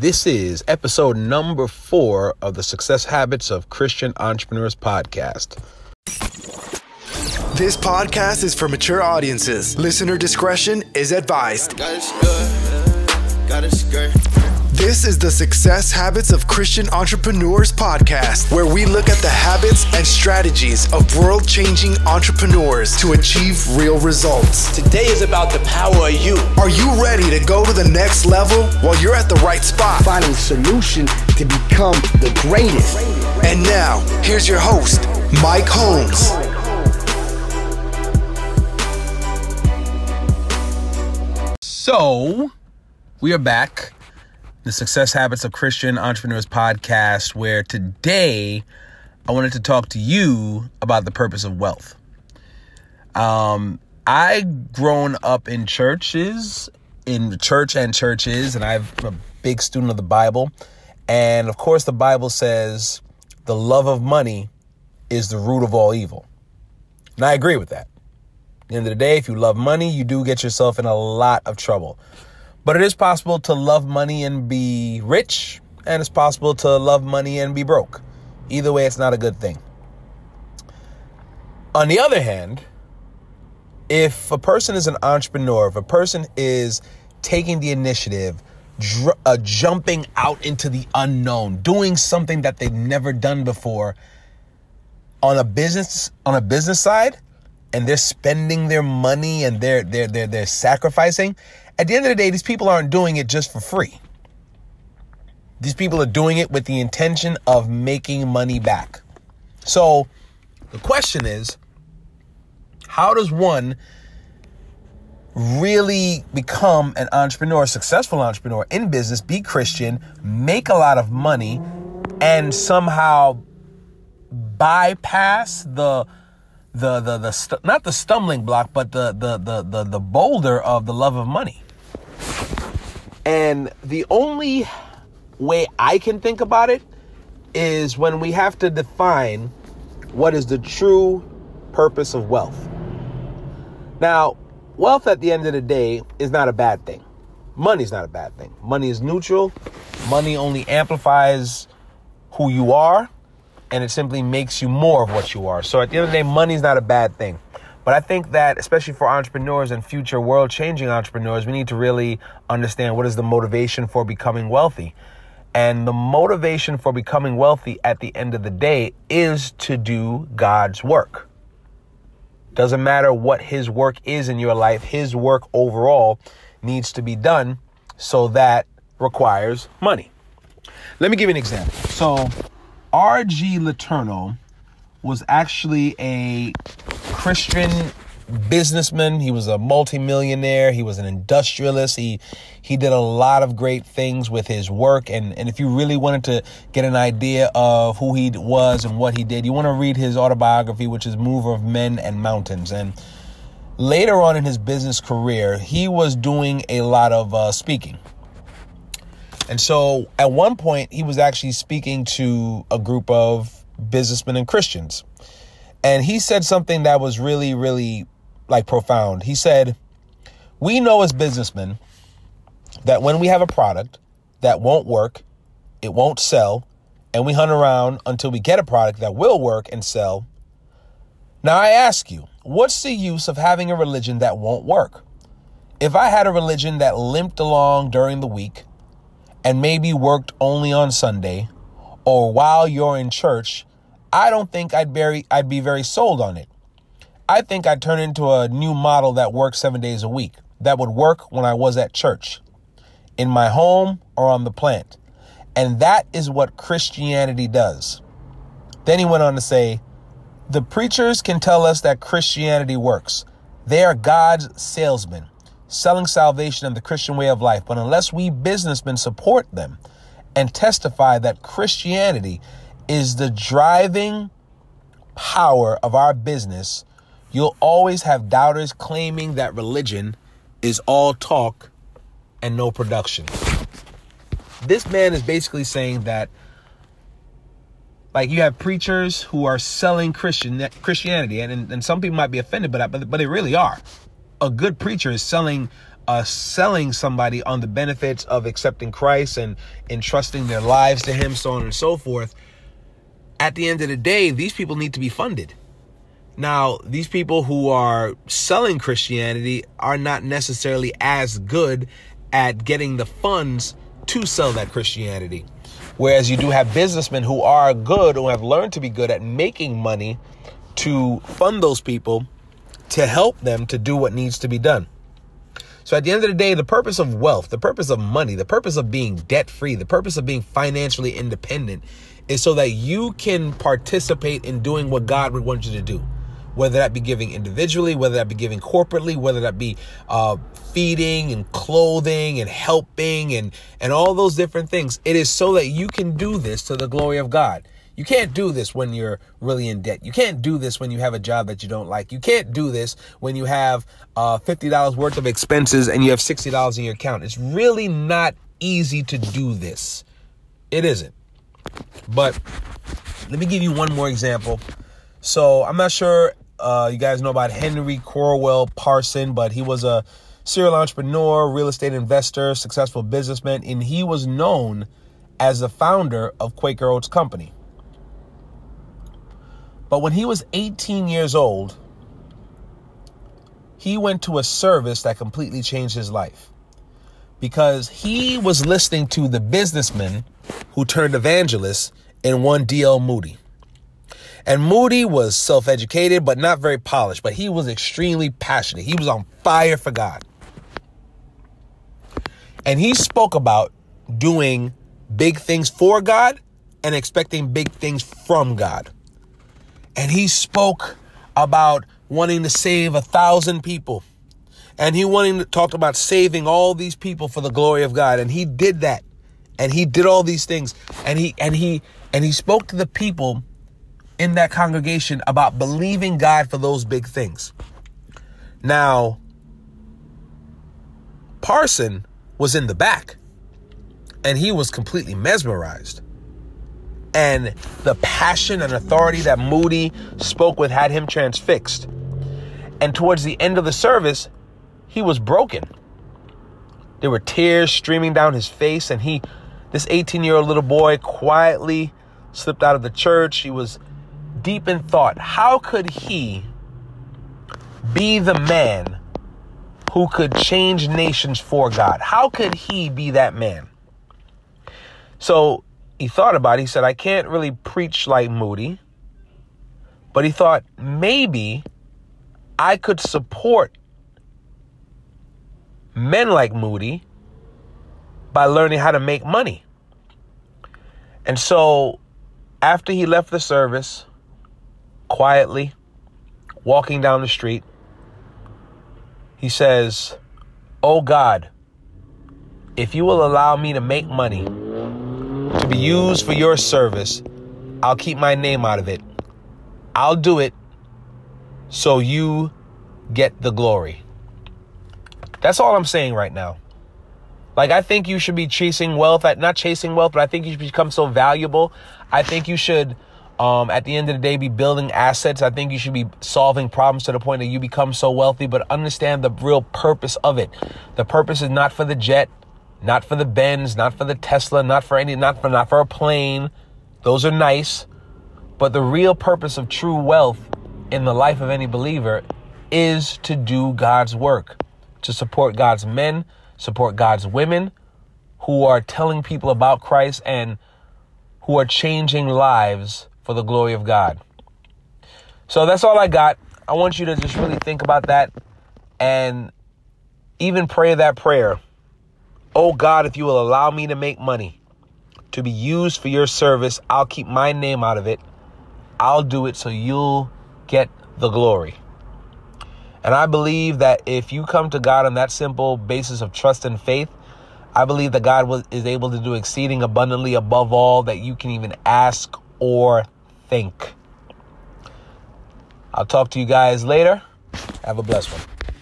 This is episode number four of the Success Habits of Christian Entrepreneurs podcast. This podcast is for mature audiences. Listener discretion is advised. This is the Success Habits of Christian Entrepreneurs podcast, where we look at the habits and strategies of world changing entrepreneurs to achieve real results. Today is about the power of you. Are you ready to go to the next level? Well, you're at the right spot. Finding solution to become the greatest. And now, here's your host, Mike Holmes. So, we are back, the Success Habits of Christian Entrepreneurs podcast, where today I wanted to talk to you about the purpose of wealth. Um, I grown up in churches, in church and churches, and I'm a big student of the Bible. And of course, the Bible says the love of money is the root of all evil. And I agree with that. At the end of the day, if you love money, you do get yourself in a lot of trouble. But it is possible to love money and be rich, and it's possible to love money and be broke. Either way, it's not a good thing. On the other hand, if a person is an entrepreneur, if a person is taking the initiative, dr- uh, jumping out into the unknown, doing something that they've never done before on a business on a business side, and they're spending their money and they're they're they're they're sacrificing, at the end of the day, these people aren't doing it just for free. These people are doing it with the intention of making money back. So the question is, how does one really become an entrepreneur, a successful entrepreneur in business, be Christian, make a lot of money, and somehow bypass the the the the st- not the stumbling block, but the, the the the the boulder of the love of money. And the only way I can think about it is when we have to define what is the true purpose of wealth. Now, wealth at the end of the day is not a bad thing. Money's not a bad thing. Money is neutral. Money only amplifies who you are and it simply makes you more of what you are. So at the end of the day, money's not a bad thing. But I think that, especially for entrepreneurs and future world changing entrepreneurs, we need to really understand what is the motivation for becoming wealthy. And the motivation for becoming wealthy at the end of the day is to do God's work. Doesn't matter what His work is in your life, His work overall needs to be done. So that requires money. Let me give you an example. So, R.G. Letourneau was actually a Christian businessman. He was a multimillionaire. He was an industrialist. He he did a lot of great things with his work. And, and if you really wanted to get an idea of who he was and what he did, you want to read his autobiography, which is Mover of Men and Mountains. And later on in his business career, he was doing a lot of uh, speaking. And so at one point, he was actually speaking to a group of businessmen and Christians. And he said something that was really, really like profound. He said, We know as businessmen that when we have a product that won't work, it won't sell, and we hunt around until we get a product that will work and sell. Now I ask you, what's the use of having a religion that won't work? If I had a religion that limped along during the week and maybe worked only on Sunday or while you're in church, I don't think I'd very I'd be very sold on it. I think I'd turn into a new model that works 7 days a week. That would work when I was at church, in my home or on the plant. And that is what Christianity does. Then he went on to say, the preachers can tell us that Christianity works. They are God's salesmen selling salvation and the Christian way of life. But unless we businessmen support them and testify that Christianity is the driving power of our business, you'll always have doubters claiming that religion is all talk and no production. This man is basically saying that like you have preachers who are selling Christian Christianity, and, and, some people might be offended by that, but but they really are a good preacher is selling uh, selling somebody on the benefits of accepting Christ and entrusting their lives to Him, so on and so forth. At the end of the day, these people need to be funded. Now, these people who are selling Christianity are not necessarily as good at getting the funds to sell that Christianity. Whereas you do have businessmen who are good, who have learned to be good at making money to fund those people to help them to do what needs to be done. So at the end of the day, the purpose of wealth, the purpose of money, the purpose of being debt free, the purpose of being financially independent is so that you can participate in doing what God would want you to do whether that be giving individually, whether that be giving corporately, whether that be uh, feeding and clothing and helping and and all those different things. It is so that you can do this to the glory of God. You can't do this when you're really in debt. You can't do this when you have a job that you don't like. You can't do this when you have uh, $50 worth of expenses and you have $60 in your account. It's really not easy to do this. It isn't. But let me give you one more example. So I'm not sure uh, you guys know about Henry Crowell Parson, but he was a serial entrepreneur, real estate investor, successful businessman, and he was known as the founder of Quaker Oats Company. But when he was 18 years old, he went to a service that completely changed his life because he was listening to the businessman who turned evangelist in one D.L. Moody. And Moody was self educated, but not very polished, but he was extremely passionate. He was on fire for God. And he spoke about doing big things for God and expecting big things from God. And he spoke about wanting to save a thousand people. And he wanting to talk about saving all these people for the glory of God. And he did that. And he did all these things. And he and he and he spoke to the people in that congregation about believing God for those big things. Now, Parson was in the back and he was completely mesmerized. And the passion and authority that Moody spoke with had him transfixed. And towards the end of the service, he was broken. There were tears streaming down his face, and he, this 18 year old little boy, quietly slipped out of the church. He was deep in thought. How could he be the man who could change nations for God? How could he be that man? So he thought about it. He said, I can't really preach like Moody. But he thought maybe I could support men like Moody by learning how to make money. And so after he left the service, quietly walking down the street. He says, Oh God, if you will allow me to make money to be used for your service, I'll keep my name out of it. I'll do it so you get the glory. That's all I'm saying right now. Like, I think you should be chasing wealth, not chasing wealth, but I think you should become so valuable. I think you should um, at the end of the day, be building assets. I think you should be solving problems to the point that you become so wealthy, but understand the real purpose of it. The purpose is not for the jet, not for the Benz, not for the Tesla, not for any, not for, not for a plane. Those are nice. But the real purpose of true wealth in the life of any believer is to do God's work, to support God's men, support God's women who are telling people about Christ and who are changing lives for the glory of God. So that's all I got. I want you to just really think about that and even pray that prayer. Oh God, if you will allow me to make money to be used for your service, I'll keep my name out of it. I'll do it so you'll get the glory. And I believe that if you come to God on that simple basis of trust and faith, I believe that God is able to do exceeding abundantly above all that you can even ask or think. I'll talk to you guys later. Have a blessed one.